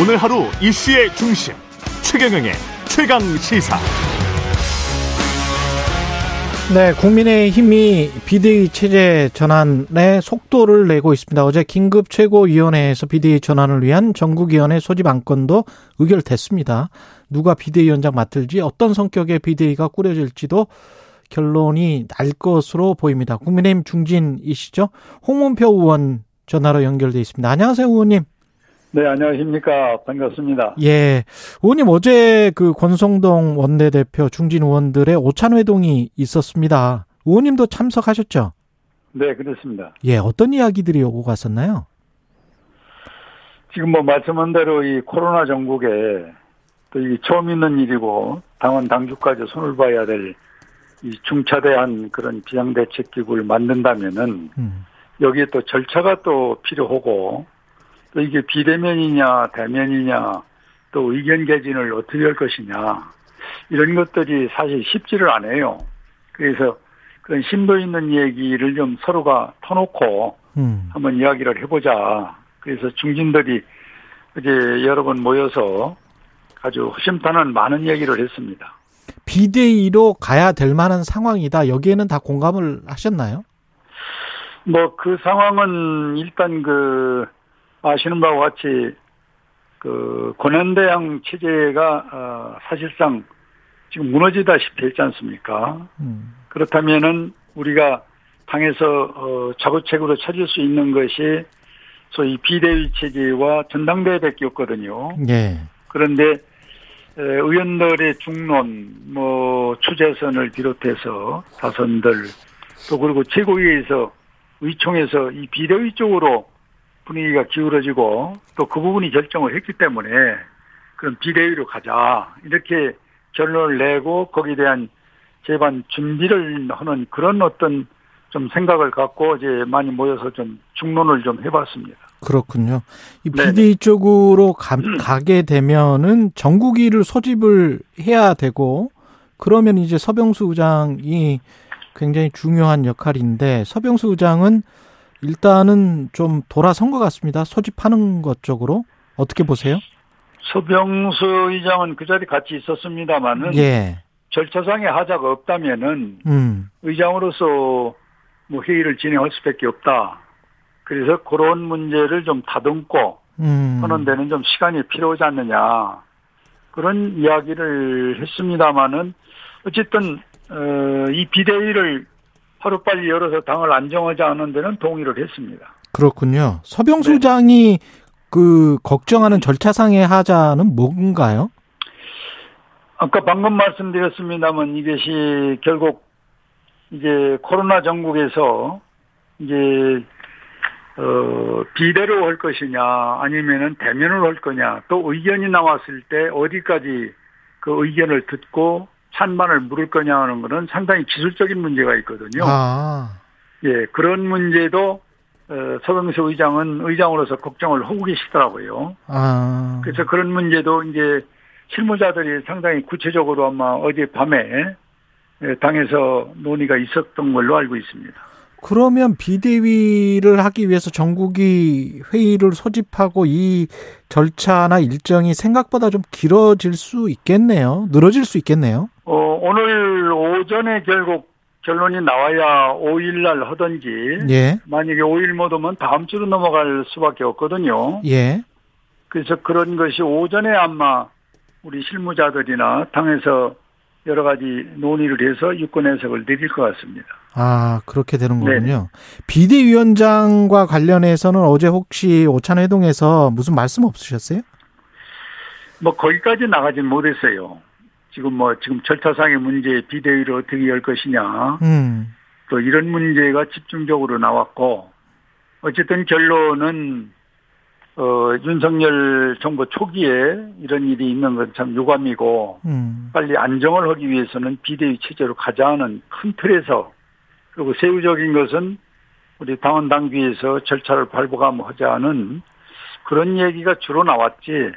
오늘 하루 이슈의 중심 최경영의 최강 시사. 네, 국민의 힘이 비대위 체제 전환에 속도를 내고 있습니다. 어제 긴급 최고위원회에서 비대위 전환을 위한 전국위원회 소집 안건도 의결됐습니다. 누가 비대위원장 맡을지 어떤 성격의 비대위가 꾸려질지도 결론이 날 것으로 보입니다. 국민의힘 중진이시죠? 홍문표 의원 전화로 연결돼 있습니다. 안녕하세요, 의원님. 네, 안녕하십니까. 반갑습니다. 예. 의원님, 어제 그 권성동 원내대표 중진 의원들의 오찬 회동이 있었습니다. 의원님도 참석하셨죠? 네, 그렇습니다. 예, 어떤 이야기들이 오고 갔었나요? 지금 뭐 말씀한 대로 이 코로나 전국에 또이 처음 있는 일이고 당원 당주까지 손을 봐야 될 이 중차대한 그런 비상대책기구를 만든다면은 음. 여기에 또 절차가 또 필요하고 또 이게 비대면이냐 대면이냐 또 의견 개진을 어떻게 할 것이냐 이런 것들이 사실 쉽지를 않아요. 그래서 그런 심도 있는 얘기를 좀 서로가 터놓고 음. 한번 이야기를 해보자. 그래서 중진들이 이제 여러 번 모여서 아주 허심탄회한 많은 얘기를 했습니다. 비대위로 가야 될 만한 상황이다. 여기에는 다 공감을 하셨나요? 뭐 그 상황은 일단 그 아시는 바와 같이 그 권한대항 체제가 어 사실상 지금 무너지다시피 했지 않습니까? 음. 그렇다면은 우리가 당에서 어 자구책으로 찾을 수 있는 것이 소위 비대위 체제와 전당대회밖에 없거든요. 네. 그런데 의원들의 중론, 뭐 추재선을 비롯해서 다선들 또 그리고 최고위에서 의총에서 이 비대위 쪽으로 분위기가 기울어지고 또 그 부분이 결정을 했기 때문에 그럼 비대위로 가자 이렇게 결론을 내고 거기에 대한 재반 준비를 하는 그런 어떤 좀 생각을 갖고 이제 많이 모여서 좀 중론을 좀 해봤습니다. 그렇군요. 이 비대위 쪽으로 가, 가게 되면은 전국위를 소집을 해야 되고 그러면 이제 서병수 의장이 굉장히 중요한 역할인데 서병수 의장은 일단은 좀 돌아선 것 같습니다. 소집하는 것 쪽으로 어떻게 보세요? 서병수 의장은 그 자리 같이 있었습니다만은 예. 절차상의 하자가 없다면은 음. 의장으로서 뭐 회의를 진행할 수밖에 없다. 그래서 그런 문제를 좀 다듬고 음. 하는 데는 좀 시간이 필요하지 않느냐 그런 이야기를 했습니다마는 어쨌든 어, 이 비대위를 하루빨리 열어서 당을 안정하지 않은 데는 동의를 했습니다. 그렇군요. 서병수 네. 장이 그 걱정하는 절차상의 하자는 뭔가요? 아까 방금 말씀드렸습니다만 이것이 결국 이제 코로나 전국에서 이제 어 비대로 할 것이냐 아니면은 대면으로 할 거냐 또 의견이 나왔을 때 어디까지 그 의견을 듣고 찬반을 물을 거냐 하는 거는 상당히 기술적인 문제가 있거든요. 아. 예, 그런 문제도 어, 서병수 의장은 의장으로서 걱정을 하고 계시더라고요. 아. 그래서 그런 문제도 이제 실무자들이 상당히 구체적으로 아마 어제 밤에 예, 당에서 논의가 있었던 걸로 알고 있습니다. 그러면 비대위를 하기 위해서 전국이 회의를 소집하고 이 절차나 일정이 생각보다 좀 길어질 수 있겠네요. 늘어질 수 있겠네요. 어, 오늘 오전에 결국 결론이 나와야 5일날 하든지 예. 만약에 5일 못 오면 다음 주로 넘어갈 수밖에 없거든요. 예. 그래서 그런 것이 오전에 아마 우리 실무자들이나 당에서 여러 가지 논의를 해서 유권 해석을 내릴 것 같습니다. 아, 그렇게 되는 거군요. 네 비대위원장과 관련해서는 어제 혹시 오찬 회동에서 무슨 말씀 없으셨어요? 뭐 거기까지 나가진 못했어요. 지금 뭐 지금 절차상의 문제 비대위를 어떻게 열 것이냐. 음. 또 이런 문제가 집중적으로 나왔고 어쨌든 결론은 어, 윤석열 정부 초기에 이런 일이 있는 건 참 유감이고, 음. 빨리 안정을 하기 위해서는 비대위 체제로 가자는 큰 틀에서, 그리고 세부적인 것은 우리 당원 당규에서 절차를 밟아가하자는 그런 얘기가 주로 나왔지,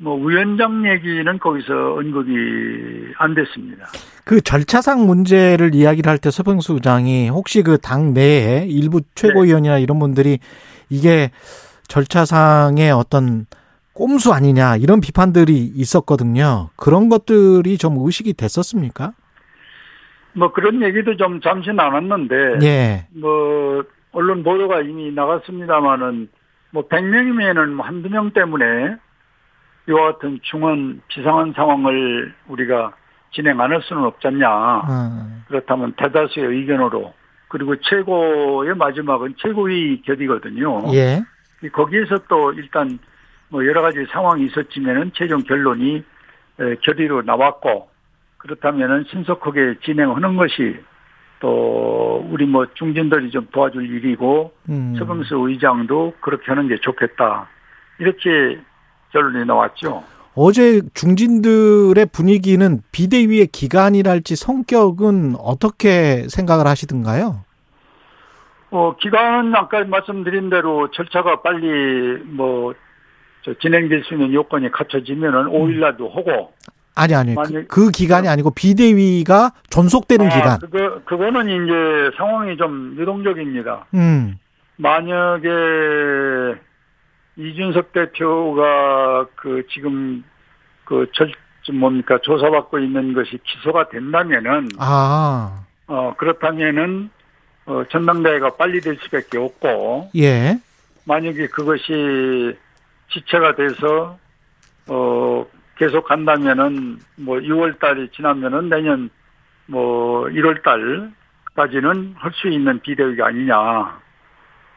뭐 위원장 얘기는 거기서 언급이 안 됐습니다. 그 절차상 문제를 이야기를 할 때 서병수 의장이 혹시 그 당 내에 일부 최고위원이나 네. 이런 분들이 이게 절차상의 어떤 꼼수 아니냐 이런 비판들이 있었거든요. 그런 것들이 좀 의식이 됐었습니까? 뭐 그런 얘기도 좀 잠시 나눴는데 예. 뭐 언론 보도가 이미 나갔습니다마는 뭐 100명이면은 뭐 한두 명 때문에 이와 같은 중원 비상한 상황을 우리가 진행 안 할 수는 없잖냐. 어. 그렇다면 대다수의 의견으로 그리고 최고의 마지막은 최고위 결의거든요. 예. 거기에서 또 일단 뭐 여러 가지 상황이 있었지만은 최종 결론이 에, 결의로 나왔고 그렇다면은 신속하게 진행하는 것이 또 우리 뭐 중진들이 좀 도와줄 일이고 음. 서경수 의장도 그렇게 하는 게 좋겠다 이렇게 결론이 나왔죠. 어제 중진들의 분위기는 비대위의 기간이랄지 성격은 어떻게 생각을 하시던가요? 어 기간은 아까 말씀드린 대로 절차가 빨리 뭐저 진행될 수 있는 요건이 갖춰지면은 5일날도 하고 아니 아니 그, 그 기간이 아니고 비대위가 존속되는 아, 기간. 그거 그거는 이제 상황이 좀 유동적입니다. 음. 만약에 이준석 대표가 그 지금 그절 뭡니까 조사받고 있는 것이 기소가 된다면은 아. 어 그렇다면은 어 전당대회가 빨리 될 수밖에 없고 예. 만약에 그것이 지체가 돼서 어 계속 간다면은 뭐 6월 달이 지나면은 내년 뭐 1월 달까지는 할 수 있는 비대위가 아니냐.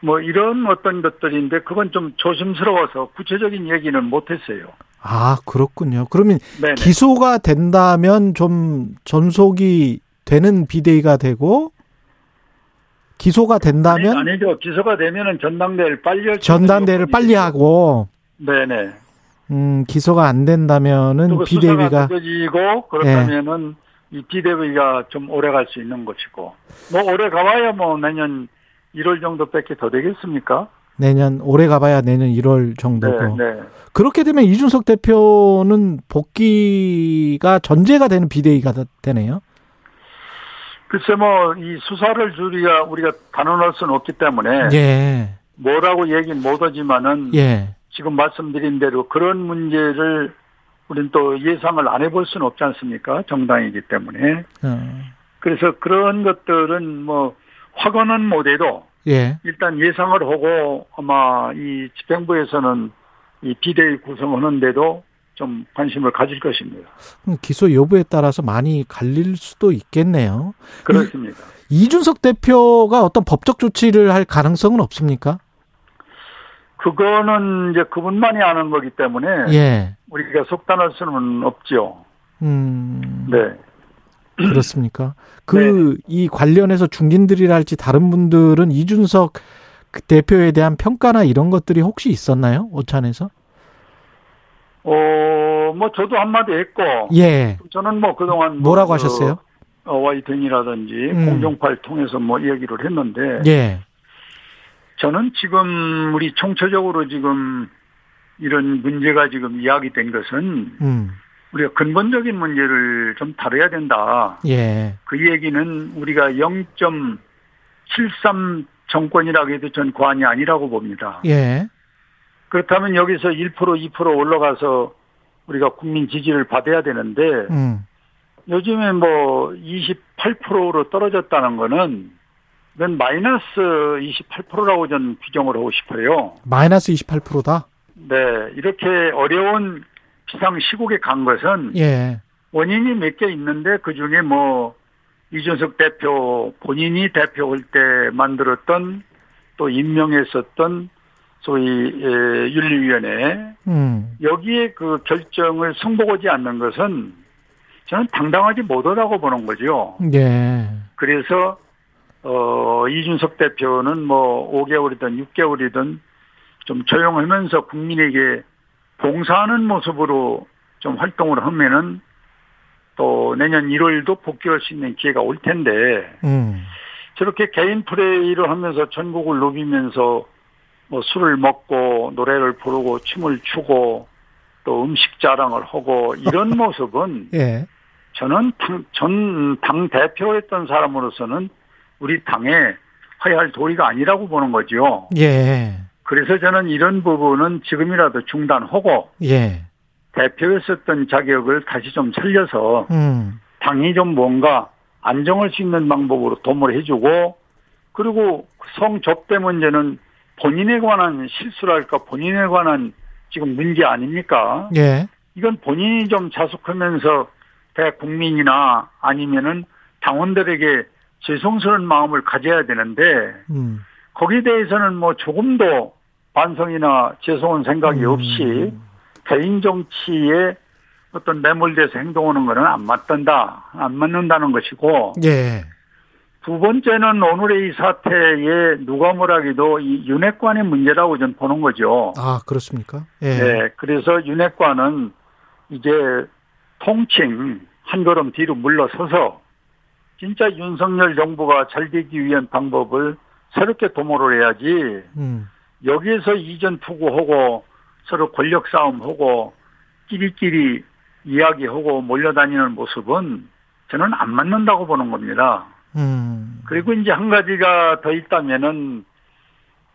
뭐 이런 어떤 것들인데 그건 좀 조심스러워서 구체적인 얘기는 못 했어요. 아, 그렇군요. 그러면 네. 기소가 된다면 좀 전속이 되는 비대위가 되고 기소가 된다면 아니, 아니죠. 기소가 되면은 전당대회를 빨리 할 전당대회를 빨리 하고 네네. 음, 기소가 안 된다면은 비대위가 늦어지고 그렇다면은 이 비대위가 좀 오래 갈 수 있는 것이고 뭐 오래 가봐야 뭐 내년 1월 정도밖에 더 되겠습니까? 내년 올해 가봐야 내년 1월 정도고 네, 네. 그렇게 되면 이준석 대표는 복귀가 전제가 되는 비대위가 되네요. 글쎄 뭐 이 수사를 우리가 우리가 단언할 수는 없기 때문에 예, 뭐라고 얘기는 못하지만은 예, 지금 말씀드린 대로 그런 문제를 우리는 또 예상을 안 해볼 수는 없지 않습니까? 정당이기 때문에 어, 그래서 그런 것들은 뭐 확언은 못해도 예, 일단 예상을 하고 아마 이 집행부에서는 이 비대위 구성하는데도 좀 관심을 가질 것입니다. 기소 여부에 따라서 많이 갈릴 수도 있겠네요. 그렇습니다. 이준석 대표가 어떤 법적 조치를 할 가능성은 없습니까? 그거는 이제 그분만이 아는 거기 때문에 예, 우리가 속단할 수는 없지요. 음, 네. 그렇습니까? 그 이 관련해서 중진들이랄지 다른 분들은 이준석 그 대표에 대한 평가나 이런 것들이 혹시 있었나요? 오찬에서? 어, 뭐 저도 한마디 했고 예. 저는 뭐 그동안 뭐 뭐라고 그 하셨어요? 어 와이등이라든지 음. 공정파를 통해서 뭐 이야기를 했는데 예. 저는 지금 우리 총체적으로 지금 이런 문제가 지금 이야기된 것은 음. 우리가 근본적인 문제를 좀 다뤄야 된다. 예. 그 얘기는 우리가 0.73 정권이라고 해도 전 과언이 아니라고 봅니다. 예. 그렇다면 여기서 1% 2% 올라가서 우리가 국민 지지를 받아야 되는데 음. 요즘에 뭐 28%로 떨어졌다는 거는 이건 마이너스 28%라고 저는 규정을 하고 싶어요. 마이너스 28%다? 네, 이렇게 어려운 비상 시국에 간 것은 예. 원인이 몇 개 있는데 그 중에 뭐 이준석 대표 본인이 대표할 때 만들었던 또 임명했었던 소위 에, 윤리위원회 음. 여기에 그 결정을 승복하지 않는 것은 저는 당당하지 못하다고 보는 거죠. 예. 그래서 어 이준석 대표는 뭐 5개월이든 6개월이든 좀 조용하면서 국민에게 봉사하는 모습으로 좀 활동을 하면은 또 내년 1월도 복귀할 수 있는 기회가 올 텐데 음. 저렇게 개인 플레이를 하면서 전국을 누비면서 뭐 술을 먹고 노래를 부르고 춤을 추고 또 음식 자랑을 하고 이런 모습은 예. 저는 전 당 대표였던 사람으로서는 우리 당에 해야 할 도리가 아니라고 보는 거죠. 예. 그래서 저는 이런 부분은 지금이라도 중단하고 예. 대표였었던 자격을 다시 좀 살려서 음. 당이 좀 뭔가 안정할 수 있는 방법으로 도모를 해주고 그리고 성접대 문제는 본인에 관한 실수랄까 본인에 관한 지금 문제 아닙니까? 예. 이건 본인이 좀 자숙하면서 대국민이나 아니면은 당원들에게 죄송스러운 마음을 가져야 되는데 음. 거기에 대해서는 뭐 조금도 반성이나 죄송한 생각이 음. 없이 개인 정치에 어떤 매몰돼서 행동하는 거는 안 맞단다, 안 맞는다는 것이고 예. 두 번째는 오늘의 이 사태에 누가 뭐라기도 이 윤핵관의 문제라고 저는 보는 거죠. 아, 그렇습니까? 예. 네, 그래서 윤핵관은 이제 통칭 한 걸음 뒤로 물러서서 진짜 윤석열 정부가 잘 되기 위한 방법을 새롭게 도모를 해야지 음. 여기에서 이전 투구하고 서로 권력 싸움하고 끼리끼리 이야기하고 몰려다니는 모습은 저는 안 맞는다고 보는 겁니다. 음. 그리고 이제 한 가지가 더 있다면은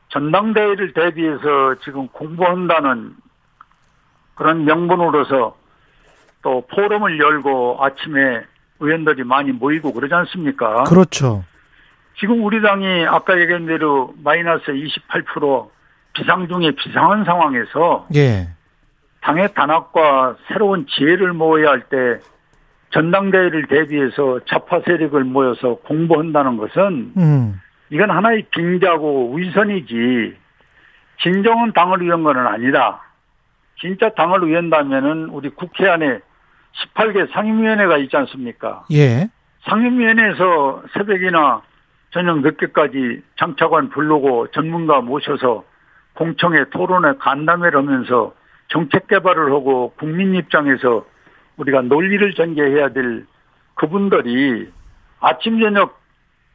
전당대회를 대비해서 지금 공부한다는 그런 명분으로서 또 포럼을 열고 아침에 의원들이 많이 모이고 그러지 않습니까? 그렇죠. 지금 우리 당이 아까 얘기한 대로 마이너스 28% 비상 중에 비상한 상황에서 예. 당의 단합과 새로운 지혜를 모아야 할 때 전당대회를 대비해서 좌파 세력을 모여서 공부한다는 것은 음. 이건 하나의 빙자고 위선이지 진정한 당을 위한 것은 아니다. 진짜 당을 위한다면은 우리 국회 안에 18개 상임위원회가 있지 않습니까? 예. 상임위원회에서 새벽이나 저녁 늦게까지 장차관 부르고 전문가 모셔서 공청회 토론회 간담회를 하면서 정책 개발을 하고 국민 입장에서 우리가 논리를 전개해야 될 그분들이 아침 저녁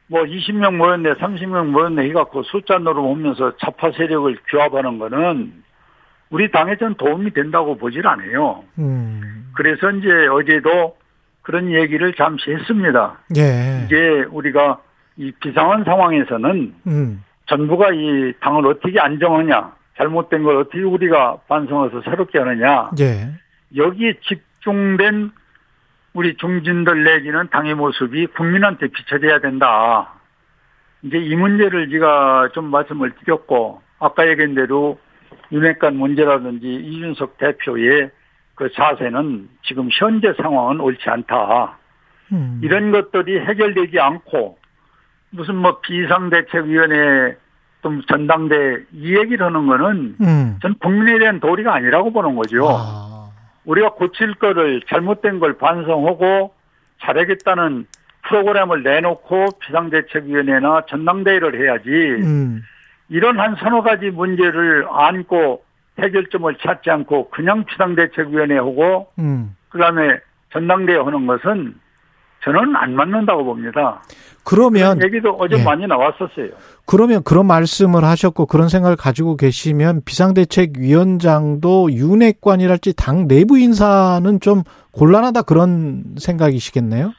뭐 20명 모였네, 30명 모였네 해갖고 숫자 노름하면서 좌파 세력을 규합하는 거는 우리 당에 전 도움이 된다고 보질 않아요. 음. 그래서 이제 어제도 그런 얘기를 잠시 했습니다. 예. 이제 우리가 이 비상한 상황에서는 음. 정부가 이 당을 어떻게 안정하냐, 잘못된 걸 어떻게 우리가 반성해서 새롭게 하느냐, 예. 여기에 집중된 우리 중진들 내지는 당의 모습이 국민한테 비춰져야 된다. 이제 이 문제를 제가 좀 말씀을 드렸고, 아까 얘기한 대로 윤핵관 문제라든지 이준석 대표의 그 자세는 지금 현재 상황은 옳지 않다. 음. 이런 것들이 해결되지 않고 무슨 뭐 비상대책위원회 또 전당대 이 얘기를 하는 거는 음. 전 국민에 대한 도리가 아니라고 보는 거죠. 아. 우리가 고칠 거를 잘못된 걸 반성하고 잘하겠다는 프로그램을 내놓고 비상대책위원회나 전당대회를 해야지 음. 이런 한 서너 가지 문제를 안고 해결점을 찾지 않고 그냥 비상대책위원회 하고 음. 그다음에 전당대회 하는 것은 저는 안 맞는다고 봅니다. 그러면 얘기도 어제 예. 많이 나왔었어요. 그러면 그런 말씀을 하셨고 그런 생각을 가지고 계시면 비상대책위원장도 윤핵관이랄지 당 내부 인사는 좀 곤란하다 그런 생각이시겠네요?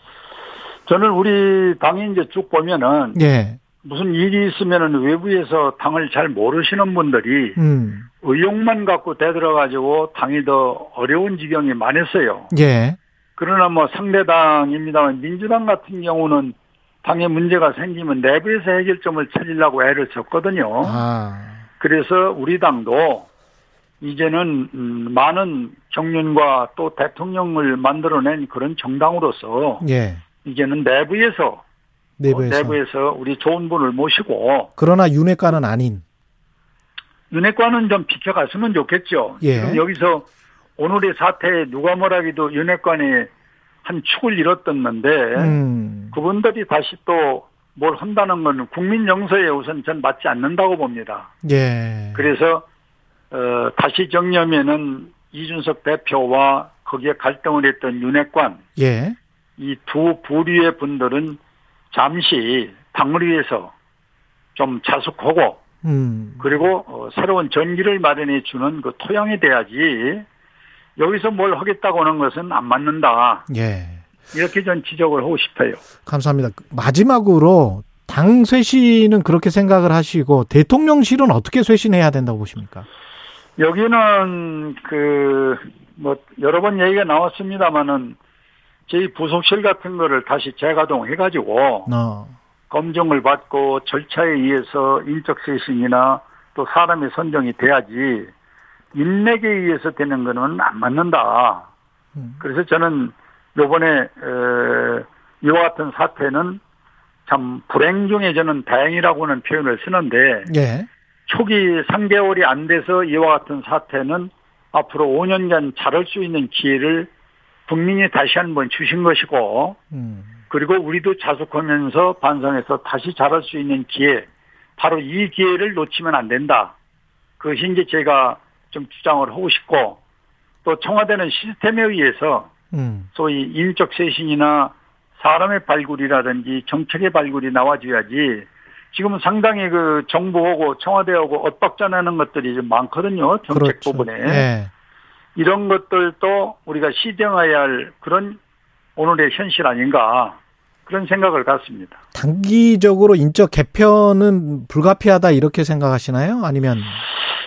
저는 우리 당이 이제 쭉 보면은 예. 무슨 일이 있으면은 외부에서 당을 잘 모르시는 분들이 음. 의욕만 갖고 대들어 가지고 당이 더 어려운 지경이 많았어요. 예. 그러나 뭐 상대당입니다만 민주당 같은 경우는 당에 문제가 생기면 내부에서 해결점을 찾으려고 애를 썼거든요. 아. 그래서 우리 당도 이제는 음, 많은 경륜과 또 대통령을 만들어낸 그런 정당으로서 예. 이제는 내부에서 내부에서. 어, 내부에서 우리 좋은 분을 모시고 그러나 윤핵관은 아닌. 윤핵관은 좀 비켜갔으면 좋겠죠. 예. 지금 여기서 오늘의 사태에 누가 뭐라기도 윤핵관이 한 축을 잃었던는데 음. 그분들이 다시 또 뭘 한다는 건 국민 정서에 우선 전 맞지 않는다고 봅니다. 예. 그래서 어, 다시 정리하면은 이준석 대표와 거기에 갈등을 했던 윤핵관 예. 이 두 부류의 분들은 잠시 당을 위해서 좀 자숙하고 음. 그리고 어, 새로운 전기를 마련해 주는 그 토양이 돼야지 여기서 뭘 하겠다고 하는 것은 안 맞는다 예. 이렇게 전 지적을 하고 싶어요. 감사합니다. 마지막으로 당 쇄신은 그렇게 생각을 하시고 대통령실은 어떻게 쇄신해야 된다고 보십니까? 여기는 그 뭐 여러 번 얘기가 나왔습니다마는 저희 부속실 같은 거를 다시 재가동해 가지고 어. 검증을 받고 절차에 의해서 인적 쇄신이나 또 사람의 선정이 돼야지 인맥에 의해서 되는 거는 안 맞는다. 음. 그래서 저는 요번에 에, 이와 같은 사태는 참 불행 중에 저는 다행이라고는 표현을 쓰는데 예. 초기 3개월이 안 돼서 이와 같은 사태는 앞으로 5년간 자랄 수 있는 기회를 국민이 다시 한번 주신 것이고 음. 그리고 우리도 자숙하면서 반성해서 다시 자랄 수 있는 기회 바로 이 기회를 놓치면 안 된다. 그것이 이제 제가 좀 주장을 하고 싶고 또 청와대는 시스템에 의해서 음. 소위 인적 쇄신이나 사람의 발굴이라든지 정책의 발굴이 나와줘야지 지금 상당히 그 정부하고 청와대하고 엇박자나는 것들이 좀 많거든요. 정책 그렇죠. 부분에. 예. 이런 것들도 우리가 시정해야 할 그런 오늘의 현실 아닌가 그런 생각을 갖습니다. 단기적으로 인적 개편은 불가피하다 이렇게 생각하시나요? 아니면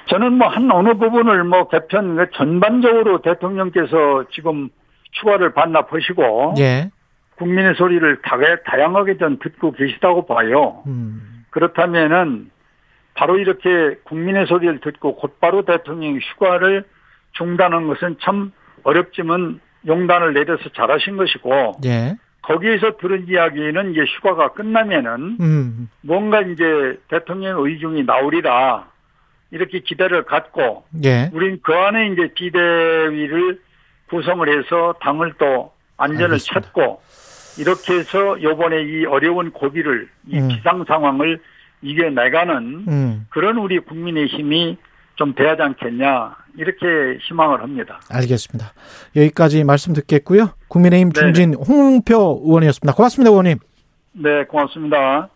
저는 뭐 한 어느 부분을 뭐 개편 그 전반적으로 대통령께서 지금 추가를 반납하시고 예. 국민의 소리를 다, 다양하게 전 듣고 계시다고 봐요. 음. 그렇다면은 바로 이렇게 국민의 소리를 듣고 곧바로 대통령 휴가를 중단한 것은 참 어렵지만 용단을 내려서 잘하신 것이고 예. 거기에서 들은 이야기는 이제 휴가가 끝나면은 음. 뭔가 이제 대통령 의중이 나오리라 이렇게 기대를 갖고 예. 우린 그 안에 이제 비대위를 구성을 해서 당을 또 안전을 알겠습니다. 찾고 이렇게 해서 요번에 이 어려운 고비를 이 음. 기상 상황을 이겨내가는 음. 그런 우리 국민의 힘이 좀 돼야 지 않겠냐 이렇게 희망을 합니다. 알겠습니다. 여기까지 말씀 듣겠고요. 국민의힘 네네. 중진 홍문표 의원이었습니다. 고맙습니다, 의원님. 네, 고맙습니다.